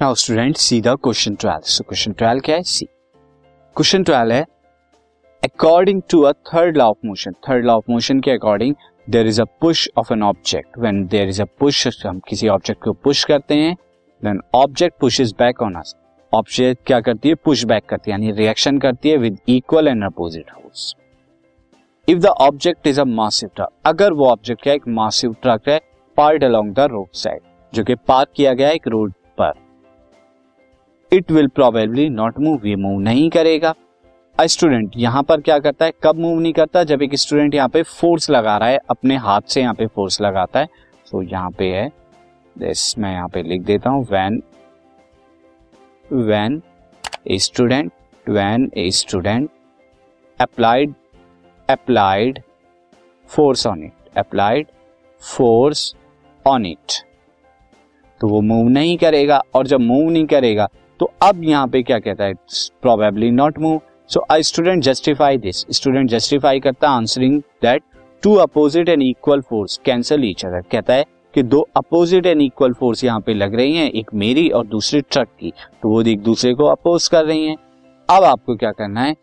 Now student see the question twelve so question twelve क्या है? See question twelve है according to a third law of motion third law of motion के according there is a push of an object when there is a push हम किसी object को push करते हैं then object pushes back on us object क्या करती है? Push back करती है, यानी रिएक्शन करती है with equal and opposite force if the object is a massive truck अगर वो ऑब्जेक्ट क्या एक मासिव ट्रक है parked along the road side जो कि पार्क किया गया एक road it will probably not move ये मूव नहीं करेगा। स्टूडेंट यहाँ पर क्या करता है? कब मूव नहीं करता? जब एक स्टूडेंट यहाँ पे फोर्स लगा रहा है अपने हाथ से यहाँ पे फोर्स लगाता है। सो so, यहाँ पे है दिस मैं यहाँ पे लिख देता हूँ when when a student when a student applied applied force on it applied force on it तो वो मूव नहीं करेगा और जब मूव नहीं करेगा तो अब यहाँ पे क्या कहता है? Probably not move so I student justify this student justify करता answering that two opposite and equal force cancel each other कहता है कि दो अपोजिट एंड इक्वल फोर्स यहाँ पे लग रही हैं, एक मेरी और दूसरी ट्रक की। तो वो एक दूसरे को अपोज कर रही हैं। अब आपको क्या करना है?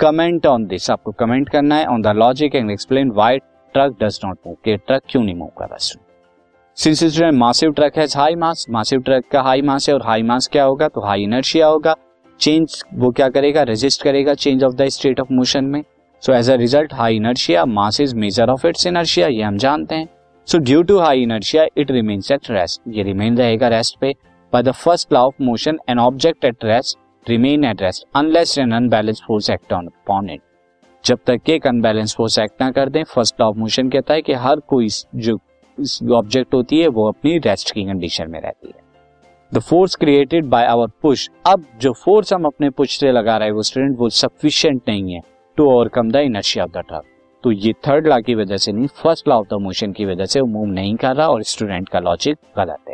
कमेंट ऑन दिस आपको कमेंट करना है on the logic and explain why truck does not move के ट्रक क्यों नहीं मूव कर रहा सिंस स्टूडेंट मासिव ट्रक है हाई मास मासिव ट्रक का हाई मास है और हाई मास क्या होगा? तो हाई इनर्शिया होगा। चेंज वो क्या करेगा? रेजिस्ट करेगा change of the state of motion में। So as a result high inertia mass is measure of its inertia ये हम जानते हैं। So due to high inertia it remains at rest ये रिमेन रहेगा रेस्ट पे। By the first law of motion an object at rest remain at rest unless an unbalance force act on upon it जब तक एक unbalance force act ना कर दें first law of motion कहता है कि हर कोई जो ऑब्जेक्ट होती है, वो अपनी रेस्ट की कंडीशन में रहती है। The force created by our push अब जो फोर्स हम अपने पुश से लगा रहे हैं, वो स्टूडेंट वो सफिशियंट नहीं है to overcome the inertia of the truck तो ये थर्ड लॉ की वजह से नहीं first law of the motion की वजह से मूव नहीं कर रहा और स्टूडेंट का लॉजिक गलत है।